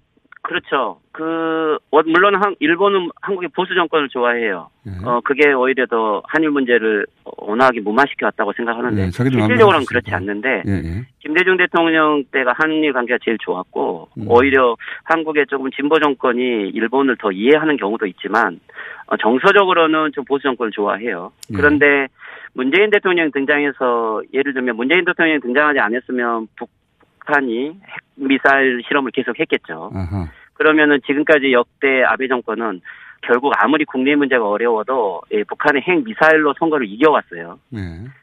그렇죠. 그 어, 물론 한, 일본은 한국의 보수 정권을 좋아해요. 어 그게 오히려 더 한일 문제를 온화하게 무마시켜 왔다고 생각하는데 예, 실질적으로는. 그렇지 않는데 예, 예. 김대중 대통령 때가 한일 관계가 제일 좋았고 음. 오히려 한국의 조금 진보 정권이 일본을 더 이해하는 경우도 있지만 어, 정서적으로는 좀 보수 정권을 좋아해요. 예. 그런데 문재인 대통령 등장해서 예를 들면 문재인 대통령이 등장하지 않았으면 북한이 핵 미사일 실험을 계속 했겠죠. 아하. 그러면은 지금까지 역대 아베 정권은 결국 아무리 국내 문제가 어려워도 예, 북한의 핵 미사일로 선거를 이겨왔어요. 네.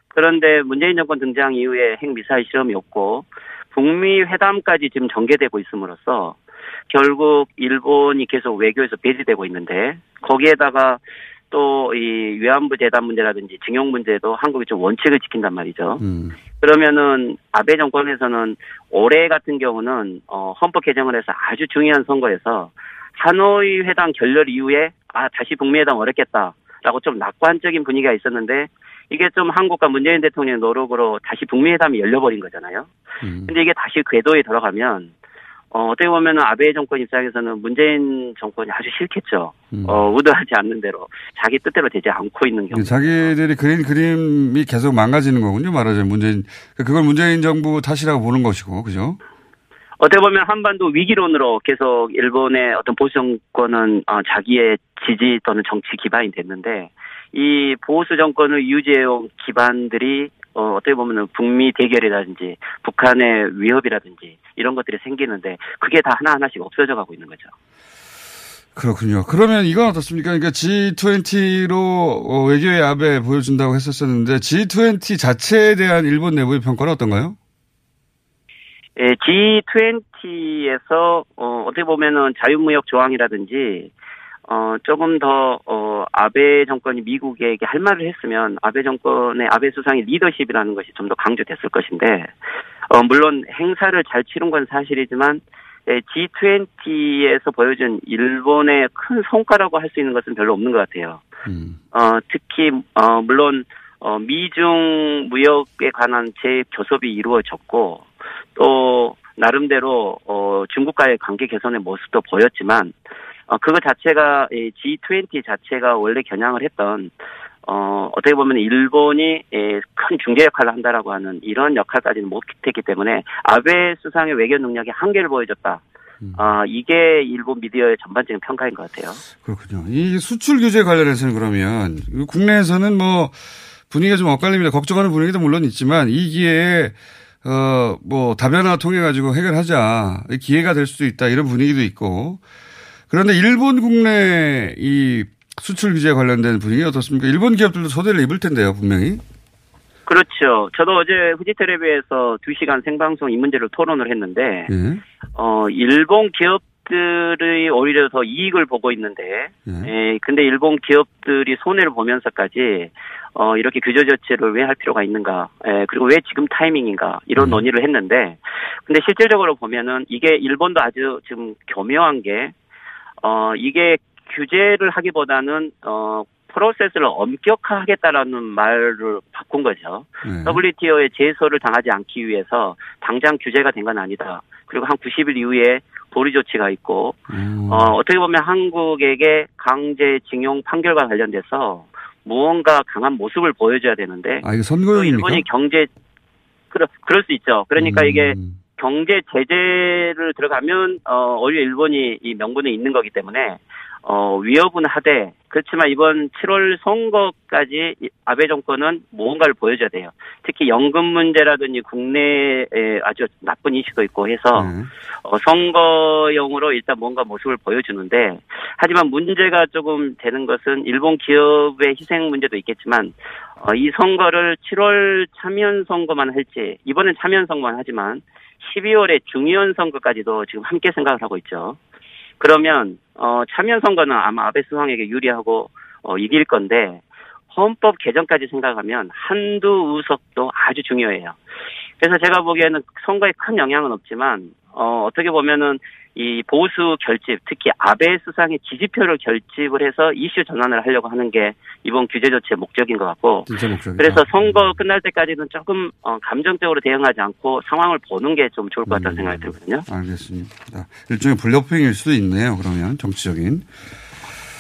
그런데 문재인 정권 등장 이후에 핵 미사일 실험이 없고 북미 회담까지 지금 전개되고 있음으로써 결국 일본이 계속 외교에서 배제되고 있는데 거기에다가 또 이 위안부 재단 문제라든지 징용 문제도 한국이 좀 원칙을 지킨단 말이죠. 음. 그러면은 아베 정권에서는 올해 같은 경우는 어 헌법 개정을 해서 아주 중요한 선거에서 하노이 회담 결렬 이후에 아 다시 북미 회담 어렵겠다라고 좀 낙관적인 분위기가 있었는데 이게 좀 한국과 문재인 대통령의 노력으로 다시 북미 회담이 열려버린 거잖아요. 음. 근데 이게 다시 궤도에 들어가면 어, 어떻게 보면은 아베 정권 입장에서는 문재인 정권이 아주 싫겠죠. 음. 어, 의도하지 않는 대로 자기 뜻대로 되지 않고 있는 경우. 예, 자기들이 그린 그림이 계속 망가지는 거군요. 말하자면 문재인 그걸 문재인 정부 탓이라고 보는 것이고 그죠? 어떻게 보면 한반도 위기론으로 계속 일본의 어떤 보수 정권은 어, 자기의 지지 또는 정치 기반이 됐는데 이 보수 정권을 유지해온 기반들이 어, 어떻게 보면 북미 대결이라든지 북한의 위협이라든지 이런 것들이 생기는데 그게 다 하나하나씩 없어져 가고 있는 거죠. 그렇군요. 그러면 이건 어떻습니까? 그러니까 G20로 어, 외교의 압에 보여준다고 했었었는데 G20 자체에 대한 일본 내부의 평가는 어떤가요? 예, G20에서 어, 어떻게 보면은 자유무역 조항이라든지 어, 조금 더, 어, 아베 정권이 미국에게 할 말을 했으면 아베 정권의 아베 수상의 리더십이라는 것이 좀 더 강조됐을 것인데, 어, 물론 행사를 잘 치른 건 사실이지만, 예, G20에서 보여준 일본의 큰 성과라고 할 수 있는 것은 별로 없는 것 같아요. 어, 특히, 어, 물론, 어, 미중 무역에 관한 재교섭이 이루어졌고, 또, 나름대로, 어, 중국과의 관계 개선의 모습도 보였지만, 어, 그거 자체가, 이 G20 자체가 원래 겨냥을 했던, 어, 어떻게 보면 일본이 예, 큰 중재 역할을 한다라고 하는 이런 역할까지는 못했기 때문에 아베 수상의 외교 능력이 한계를 보여줬다. 아, 이게 일본 미디어의 전반적인 평가인 것 같아요. 그렇군요. 이 수출 규제 관련해서는 그러면 국내에서는 뭐 분위기가 좀 엇갈립니다. 걱정하는 분위기도 물론 있지만 이 기회에 어, 뭐 다변화 통해 가지고 해결하자. 기회가 될 수도 있다. 이런 분위기도 있고. 그런데 일본 국내 이 수출 규제 관련된 분위기 어떻습니까? 일본 기업들도 소대를 입을 텐데요, 분명히. 그렇죠. 저도 어제 후지텔레비에서 2시간 생방송 이 문제를 토론을 했는데, 예. 어, 일본 기업들이 오히려 더 이익을 보고 있는데, 예, 근데 일본 기업들이 손해를 보면서까지, 어, 이렇게 규제 조치를 왜 할 필요가 있는가, 예, 그리고 왜 지금 타이밍인가, 이런 논의를 했는데, 근데 실질적으로 보면은 이게 일본도 아주 지금 교묘한 게, 어, 이게 규제를 하기보다는, 어, 프로세스를 엄격화하겠다라는 말을 바꾼 거죠. WTO에 제소를 당하지 않기 위해서 당장 규제가 된 건 아니다. 그리고 한 90일 이후에 보류 조치가 있고 어, 어떻게 보면 한국에게 강제징용 판결과 관련돼서 무언가 강한 모습을 보여줘야 되는데 아, 또 선거용입니까? 일본이 경제 그럴 그럴 수 있죠. 그러니까 이게 경제 제재를 들어가면 어 오히려 일본이 이 명분이 있는 거기 때문에 어 위협은 하되 그렇지만 이번 7월 선거까지 이 아베 정권은 무언가를 보여줘야 돼요. 특히 연금 문제라든지 국내에 아주 나쁜 이슈도 있고 해서 어, 선거용으로 일단 뭔가 모습을 보여주는데 하지만 문제가 조금 되는 것은 일본 기업의 희생 문제도 있겠지만 어, 이 선거를 7월 참여연 선거만 할지 이번엔 참여연 선거만 하지만 12월에 중의원 선거까지도 지금 함께 생각을 하고 있죠. 그러면 어, 참여연 선거는 아마 아베 수상에게 유리하고 어, 이길 건데 헌법 개정까지 생각하면 한두 우석도 아주 중요해요. 그래서 제가 보기에는 선거에 큰 영향은 없지만 어, 어떻게 보면은 이 보수 결집, 특히 아베 수상의 지지표를 결집을 해서 이슈 전환을 하려고 하는 게 이번 규제 조치의 목적인 것 같고. 그래서 선거 끝날 때까지는 조금 어, 감정적으로 대응하지 않고 상황을 보는 게 좀 좋을 것 같다는 생각이 들거든요. 알겠습니다. 일종의 블러핑일 수도 있네요. 그러면 정치적인.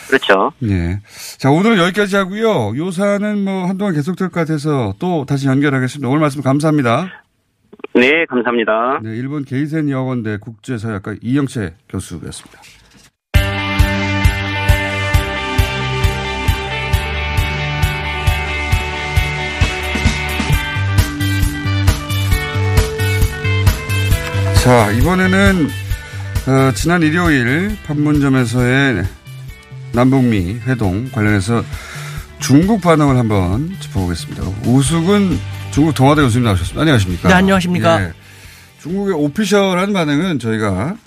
그렇죠. 예. 자, 오늘은 여기까지 하고요. 요 사안은 뭐 한동안 계속될 것 같아서 또 다시 연결하겠습니다. 오늘 말씀 감사합니다. 네, 감사합니다. 네, 일본 게이센 여건대 국제사회학과 이영채 교수였습니다. 자, 이번에는 어, 지난 일요일 판문점에서의 남북미 회동 관련해서 중국 반응을 한번 짚어보겠습니다. 우숙은 중국 동아대 교수님 나오셨습니다. 안녕하십니까? 네, 안녕하십니까? 예. 중국의 오피셜한 반응은 저희가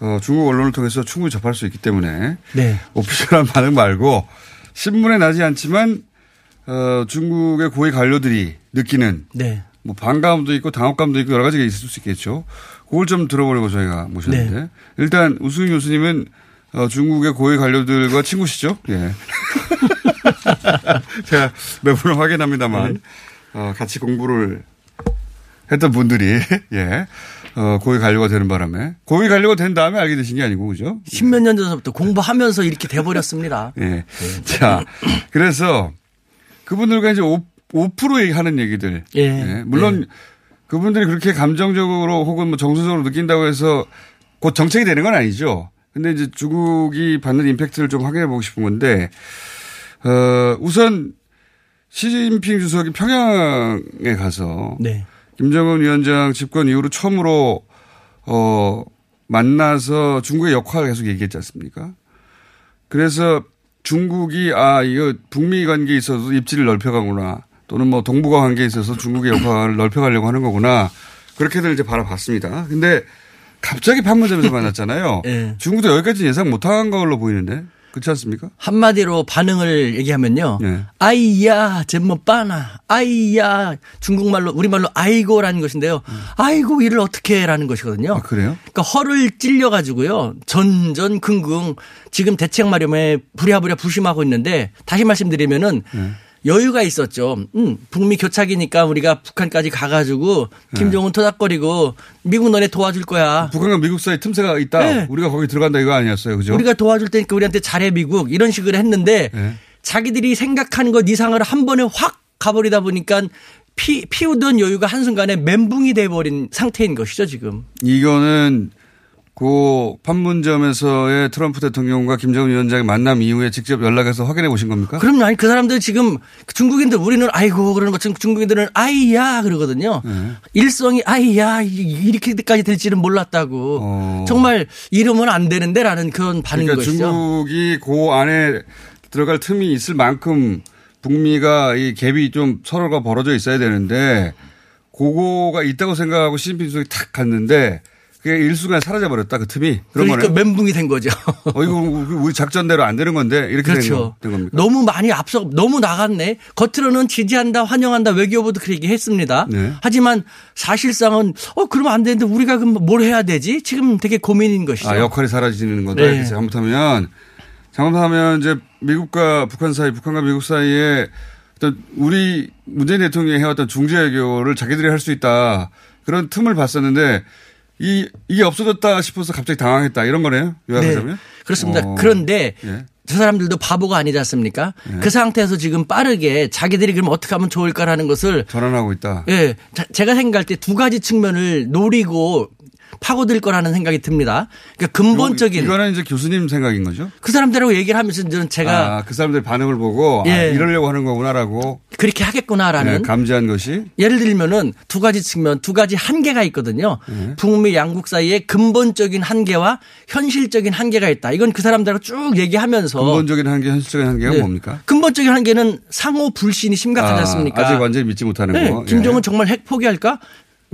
어, 중국 언론을 통해서 충분히 접할 수 있기 때문에 네. 오피셜한 반응 말고 신문에 나지 않지만 어, 중국의 고위 관료들이 느끼는 네. 뭐 반감도 있고 당혹감도 있고 여러 가지가 있을 수 있겠죠. 그걸 좀 들어보려고 저희가 모셨는데 네. 일단 우승 교수님은 어, 중국의 고위 관료들과 친구시죠? 예. 제가 매번 확인합니다만 네. 어, 같이 공부를 했던 분들이 예. 어, 고위 관료가 되는 바람에 고위 관료가 된 다음에 알게 되신 게 아니고 그죠? 십몇 년 전부터 공부하면서 이렇게 돼버렸습니다. 예. 자, 그래서 그분들과 이제 5, 5% 하는 얘기들. 예. 물론 그분들이 그렇게 감정적으로 혹은 뭐 정서적으로 느낀다고 해서 곧 정책이 되는 건 아니죠. 근데 이제 중국이 받는 임팩트를 좀 확인해 보고 싶은 건데, 어, 우선 시진핑 주석이 평양에 가서 네. 김정은 위원장 집권 이후로 처음으로 어 만나서 중국의 역할을 계속 얘기했지 않습니까? 그래서 중국이 아 이거 북미 관계에 있어서 입지를 넓혀가구나 또는 뭐 동북아 관계에 있어서 중국의 역할을 넓혀가려고 하는 거구나 그렇게들 이제 바라봤습니다. 근데 갑자기 판문점에서 만났잖아요. 예. 중국도 여기까지 예상 못한 걸로 보이는데 그렇지 않습니까? 한마디로 반응을 얘기하면요. 네. 아이야, 잼뭐 빠나. 아이야, 중국말로, 우리말로 아이고라는 것인데요. 아이고, 이를 어떻게 라는 것이거든요. 아, 그래요? 그러니까 허를 찔려 가지고요. 전전 긍긍 지금 대책 마련에 부랴부랴 부심하고 있는데 다시 말씀드리면은 네. 여유가 있었죠. 음, 북미 교착이니까 우리가 북한까지 가가지고 김정은 토닥거리고 미국 너네 도와줄 거야. 북한과 미국 사이 틈새가 있다. 네. 우리가 거기 들어간다 이거 아니었어요, 그죠? 우리가 도와줄 테니까 우리한테 잘해 미국 이런 식으로 했는데 네. 자기들이 생각하는 것 이상을 한 번에 확 가버리다 보니까 피, 피우던 여유가 한순간에 멘붕이 돼버린 상태인 것이죠 지금. 이거는 그 판문점에서의 트럼프 대통령과 김정은 위원장의 만남 이후에 직접 연락해서 확인해 보신 겁니까? 그럼요. 아니 그 사람들 지금 중국인들 우리는 아이고 그러는 것처럼 중국인들은 아이야 그러거든요. 네. 일성이 아이야 이렇게까지 될지는 몰랐다고. 정말 이러면 안 되는데라는 그런 반응인 어. 그러니까 것이죠. 중국이 그 안에 들어갈 틈이 있을 만큼 북미가 이 갭이 좀 서로가 벌어져 있어야 되는데 그거가 있다고 생각하고 시진핑 주석이 탁 갔는데 그게 일순간에 사라져 버렸다 그 틈이 그런 그러니까 거네. 멘붕이 된 거죠. 어 이거 우리 작전대로 안 되는 건데 이렇게 된, 그렇죠. 거, 된 겁니까? 너무 많이 앞서 너무 나갔네. 겉으로는 지지한다, 환영한다 외교부도 그렇게 얘기했습니다. 네. 하지만 사실상은 어 그러면 안 되는데 우리가 그럼 뭘 해야 되지? 지금 되게 고민인 것이죠. 아, 역할이 사라지는 거다. 네. 잘못하면 잘못하면 이제 미국과 북한 사이, 북한과 미국 사이에 어떤 우리 문재인 대통령이 해왔던 중재 외교를 자기들이 할 수 있다 그런 틈을 봤었는데 이 이게 없어졌다 싶어서 갑자기 당황했다 이런 거네요. 요약하자면. 그렇습니다. 어. 그런데 예. 저 사람들도 바보가 아니지 않습니까? 그 상태에서 지금 빠르게 자기들이 그럼 어떻게 하면 좋을까라는 것을 전환하고 있다. 예, 자- 제가 생각할 때 두 가지 측면을 노리고 파고들 거라는 생각이 듭니다. 그러니까 근본적인 이거는 이제 교수님 생각인 거죠. 그 사람들하고 얘기를 하면서 저는 제가 아, 그 사람들 반응을 보고 아, 예. 이러려고 하는 거구나라고 그렇게 하겠구나라는 네, 감지한 것이 예를 들면은 두 가지 측면, 두 가지 한계가 있거든요. 네. 북미 양국 사이에 근본적인 한계와 현실적인 한계가 있다. 이건 그 사람들하고 쭉 얘기하면서 근본적인 한계, 현실적인 한계가 네. 뭡니까? 근본적인 한계는 상호 불신이 심각하지 아, 않습니까? 아직 완전히 믿지 못하는 네, 거. 김정은 예. 정말 핵 포기할까?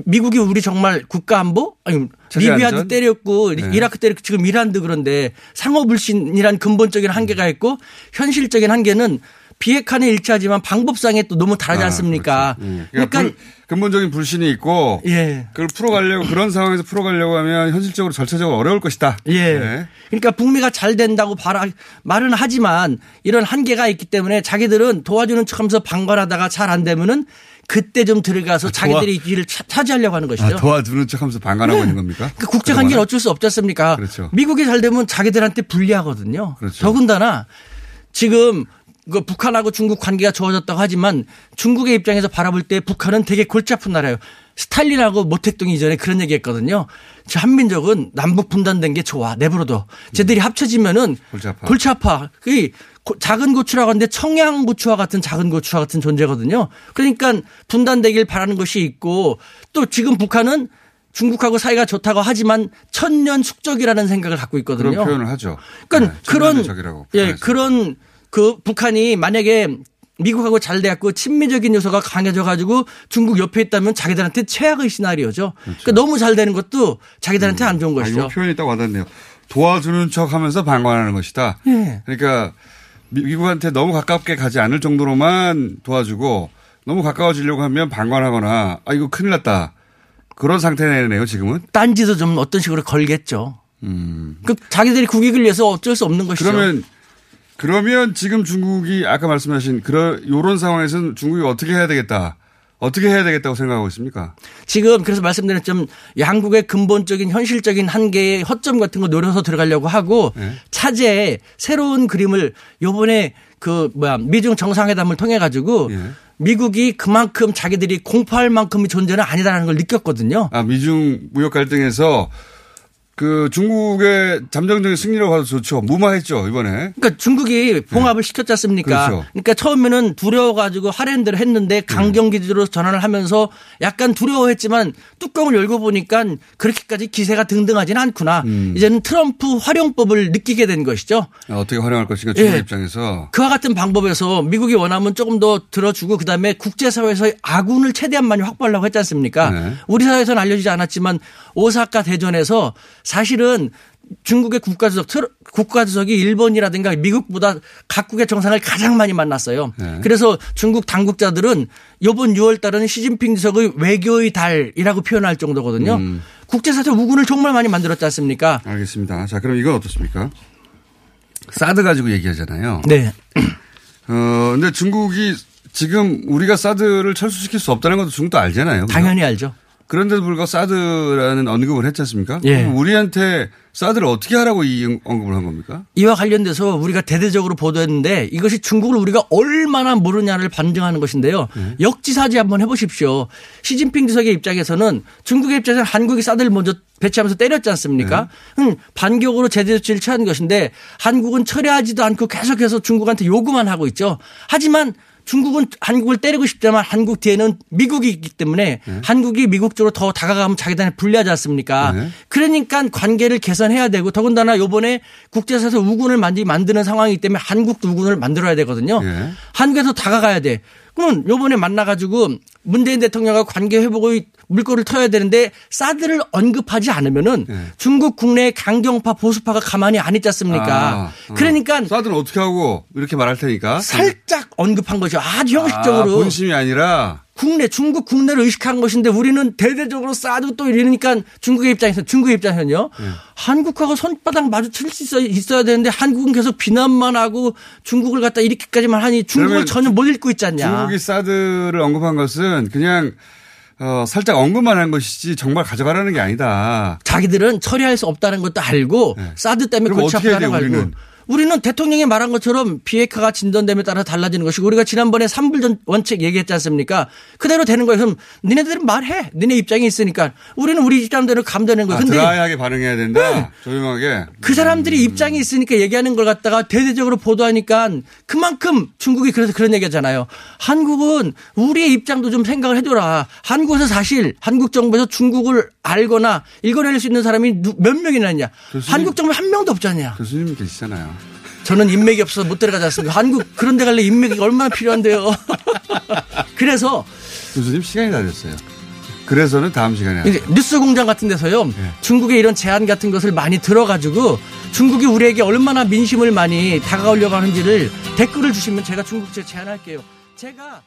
미국이 우리 정말 국가 안보? 아니 리비아도? 때렸고 네. 이라크 때렸고 지금 이란도 그런데 상호 불신이란 근본적인 한계가 있고 현실적인 한계는 비핵화는 일치하지만 방법상에 또 너무 다르지 아, 않습니까? 그러니까, 그러니까 불- 근본적인 불신이 있고 예. 그걸 풀어가려고 그런 상황에서 풀어가려고 하면 현실적으로 절차적으로 어려울 것이다. 예. 네. 그러니까 북미가 잘 된다고 바라, 말은 하지만 이런 한계가 있기 때문에 자기들은 도와주는 척하면서 방관하다가 잘 안 되면은 그때 좀 들어가서 아, 도와- 자기들이 길을 차, 차지하려고 하는 것이죠. 아, 도와주는 척하면서 방관하고 있는 겁니까? 그 국제 관계는 어쩔 수 없지 않습니까? 그렇죠. 미국이 잘 되면 자기들한테 불리하거든요. 그렇죠. 더군다나 지금 그 북한하고 중국 관계가 좋아졌다고 하지만 중국의 입장에서 바라볼 때 북한은 되게 골치 아픈 나라예요. 스탈린하고 모택동 이전에 그런 얘기 했거든요. 저 한민족은 남북 분단된 게 좋아. 내버려둬. 쟤들이 합쳐지면은 골치 아파. 골치 아파. 그 작은 고추라고 하는데 청양고추와 같은 작은 고추와 같은 존재거든요. 그러니까 분단되길 바라는 것이 있고 또 지금 북한은 중국하고 사이가 좋다고 하지만 천년 숙적이라는 생각을 갖고 있거든요. 그런 표현을 하죠. 그러니까 네, 그런 천년적이라고 예. 그런 그 북한이 만약에 미국하고 잘 돼갖고 친미적인 요소가 강해져 가지고 중국 옆에 있다면 자기들한테 최악의 시나리오죠. 그러니까 너무 잘 되는 것도 자기들한테 안 좋은 아, 것이죠. 이거 표현이 딱 와닿네요. 도와주는 척 하면서 방관하는 것이다. 예. 그러니까 미- 미국한테 너무 가깝게 가지 않을 정도로만 도와주고 너무 가까워지려고 하면 방관하거나 아, 이거 큰일 났다. 그런 상태네요, 지금은. 딴지도 좀 어떤 식으로 걸겠죠. 그 자기들이 국익을 위해서 어쩔 수 없는 것이죠. 음. 그러면 그러면 지금 중국이 아까 말씀하신 그런 요런 상황에서는 중국이 어떻게 해야 되겠다. 어떻게 해야 되겠다고 생각하고 있습니까? 지금 그래서 말씀드린 좀 양국의 근본적인 현실적인 한계의 허점 같은 거 노려서 들어가려고 하고 네. 차제에 새로운 그림을 요번에 그 뭐야 미중 정상회담을 통해 가지고 예. 미국이 그만큼 자기들이 공포할 만큼의 존재는 아니다라는 걸 느꼈거든요. 아, 미중 무역 갈등에서 그 중국의 잠정적인 승리라고 봐도 좋죠. 무마했죠, 이번에. 그러니까 중국이 봉합을 시켰지 않습니까? 네. 그렇죠. 그러니까 처음에는 두려워가지고 하랜드를 했는데 강경기지로 전환을 하면서 약간 두려워했지만 뚜껑을 열고 보니까 그렇게까지 기세가 등등하지는 않구나. 음. 이제는 트럼프 활용법을 느끼게 된 것이죠. 아, 어떻게 활용할 것인가 중국 예. 입장에서. 그와 같은 방법에서 미국이 원하면 조금 더 들어주고 그다음에 국제사회에서 아군을 최대한 많이 확보하려고 했지 않습니까? 네. 우리 사회에서는 알려지지 않았지만 오사카 대전에서 사실은 중국의 국가주석, 국가주석이 일본이라든가 미국보다 각국의 정상을 가장 많이 만났어요. 네. 그래서 중국 당국자들은 이번 6월 달은 시진핑 주석의 외교의 달이라고 표현할 정도거든요. 음. 국제사회 우군을 정말 많이 만들었지 않습니까? 알겠습니다. 자, 그럼 이건 어떻습니까? 사드 가지고 얘기하잖아요. 네. 어, 근데 중국이 지금 우리가 사드를 철수시킬 수 없다는 것도 중국도 알잖아요. 그죠? 당연히 알죠. 그런데도 불구하고 사드라는 언급을 했지 않습니까? 예. 우리한테 사드를 어떻게 하라고 이 언급을 한 겁니까? 이와 관련돼서 우리가 대대적으로 보도했는데 이것이 중국을 우리가 얼마나 모르냐를 반증하는 것인데요. 역지사지 한번 해보십시오. 시진핑 주석의 입장에서는 중국의 입장에서는 한국이 사드를 먼저 배치하면서 때렸지 않습니까? 음, 반격으로 제재 조치를 취한 것인데 한국은 철회하지도 않고 계속해서 중국한테 요구만 하고 있죠. 하지만 중국은 한국을 때리고 싶지만 한국 뒤에는 미국이 있기 때문에 한국이 미국 쪽으로 더 다가가면 자기들한테 불리하지 않습니까? 네. 그러니까 관계를 개선해야 되고 더군다나 요번에 국제사에서 우군을 만드는 상황이기 때문에 한국도 우군을 만들어야 되거든요. 예. 한국에서 다가가야 돼. 그러면 요번에 만나가지고 문재인 대통령과 관계 회복의 물꼬를 터야 되는데 사드를 언급하지 않으면은 예. 중국 국내의 강경파 보수파가 가만히 안 있지 않습니까? 아, 어. 그러니까 사드는 어떻게 하고 이렇게 말할 테니까. 살짝 언급한 거죠. 아주 아, 형식적으로. 본심이 아니라 국내 중국 국내를 의식한 것인데 우리는 대대적으로 사드 또 이러니까 중국의 입장에서 중국의 입장에서는요. 예. 한국하고 손바닥 마주칠 수 있어, 있어야 되는데 한국은 계속 비난만 하고 중국을 갖다 이렇게까지만 하니 중국을 전혀 못 읽고 있지 않냐. 중국이 사드를 언급한 것은 그냥 어, 살짝 언급만 한 것이지 정말 가져가라는 게 아니다. 자기들은 처리할 수 없다는 것도 알고 사드 때문에 네. 골치 아프다는 거 돼요, 알고. 우리는? 대통령이 말한 것처럼 비핵화가 진전됨에 따라 달라지는 것이고 우리가 지난번에 삼불전 원칙 얘기했지 않습니까? 그대로 되는 거예요. 그럼 니네들은 말해. 니네 입장이 있으니까 우리는 우리 입장대로 감되는 거예요. 아, 근데 드라이하게 반응해야 된다. 조용하게. 그 사람들이 입장이 있으니까 얘기하는 걸 갖다가 대대적으로 보도하니까 그만큼 중국이 그래서 그런 얘기하잖아요. 한국은 우리의 입장도 좀 생각을 해줘라. 한국에서 사실 한국 정부에서 중국을 알거나 읽어낼 수 있는 사람이 누- 몇 명이나 있냐. 교수님. 한국 정부에 한 명도 없잖냐. 교수님 계시잖아요. 저는 인맥이 없어서 못 들어가지 않습니까? 한국 그런 데 갈래 인맥이 얼마나 필요한데요. 그래서 교수님 시간이 다 됐어요. 그래서는 다음 시간에 이제 뉴스 공장 같은 데서요. 중국의 이런 제안 같은 것을 많이 들어가지고 중국이 우리에게 얼마나 민심을 많이 다가오려고 하는지를 댓글을 주시면 제가 중국제 제안할게요. 제가